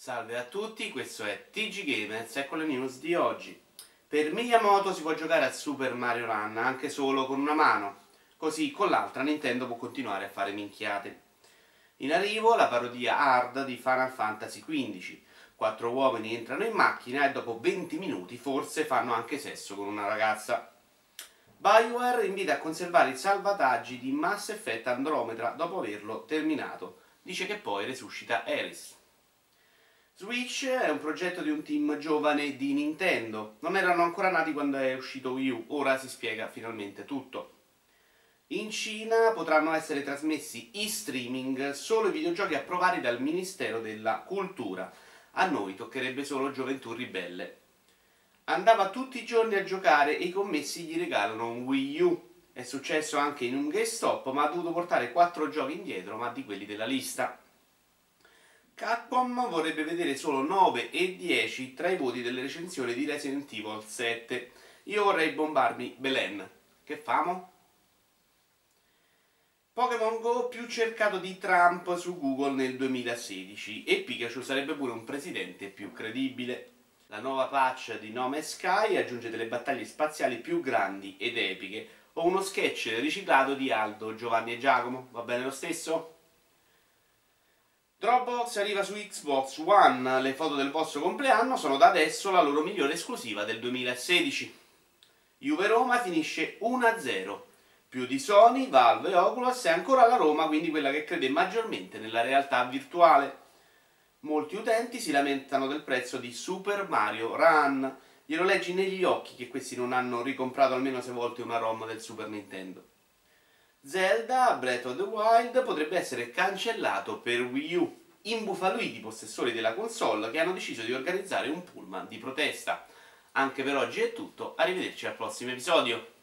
Salve a tutti, questo è TG Gamers, ecco le news di oggi. Per Miyamoto si può giocare a Super Mario Run anche solo con una mano, così con l'altra Nintendo può continuare a fare minchiate. In arrivo la parodia hard di Final Fantasy XV. Quattro uomini entrano in macchina e dopo 20 minuti forse fanno anche sesso con una ragazza. Bioware invita a conservare i salvataggi di Mass Effect Andromeda dopo averlo terminato. Dice che poi resuscita Eris. Switch è un progetto di un team giovane di Nintendo. Non erano ancora nati quando è uscito Wii U, ora si spiega finalmente tutto. In Cina potranno essere trasmessi in streaming solo i videogiochi approvati dal Ministero della Cultura. A noi toccherebbe solo Gioventù Ribelle. Andava tutti i giorni a giocare e i commessi gli regalano un Wii U. È successo anche in un GameStop, ma ha dovuto portare 4 giochi indietro, ma di quelli della lista. Capcom vorrebbe vedere solo 9 e 10 tra i voti delle recensioni di Resident Evil 7. Io vorrei bombarmi Belen. Che famo? Pokémon Go più cercato di Trump su Google nel 2016 e Pikachu sarebbe pure un presidente più credibile. La nuova patch di Nome Sky aggiunge delle battaglie spaziali più grandi ed epiche o uno sketch riciclato di Aldo, Giovanni e Giacomo. Va bene lo stesso? Dropbox arriva su Xbox One, le foto del vostro compleanno sono da adesso la loro migliore esclusiva del 2016. Juve Roma finisce 1-0, più di Sony, Valve e Oculus è ancora la Roma, quindi quella che crede maggiormente nella realtà virtuale. Molti utenti si lamentano del prezzo di Super Mario Run, glielo leggi negli occhi che questi non hanno ricomprato almeno 6 volte una ROM del Super Nintendo. Zelda Breath of the Wild potrebbe essere cancellato per Wii U. Imbufaliti possessori della console che hanno deciso di organizzare un pullman di protesta. Anche per oggi è tutto, arrivederci al prossimo episodio.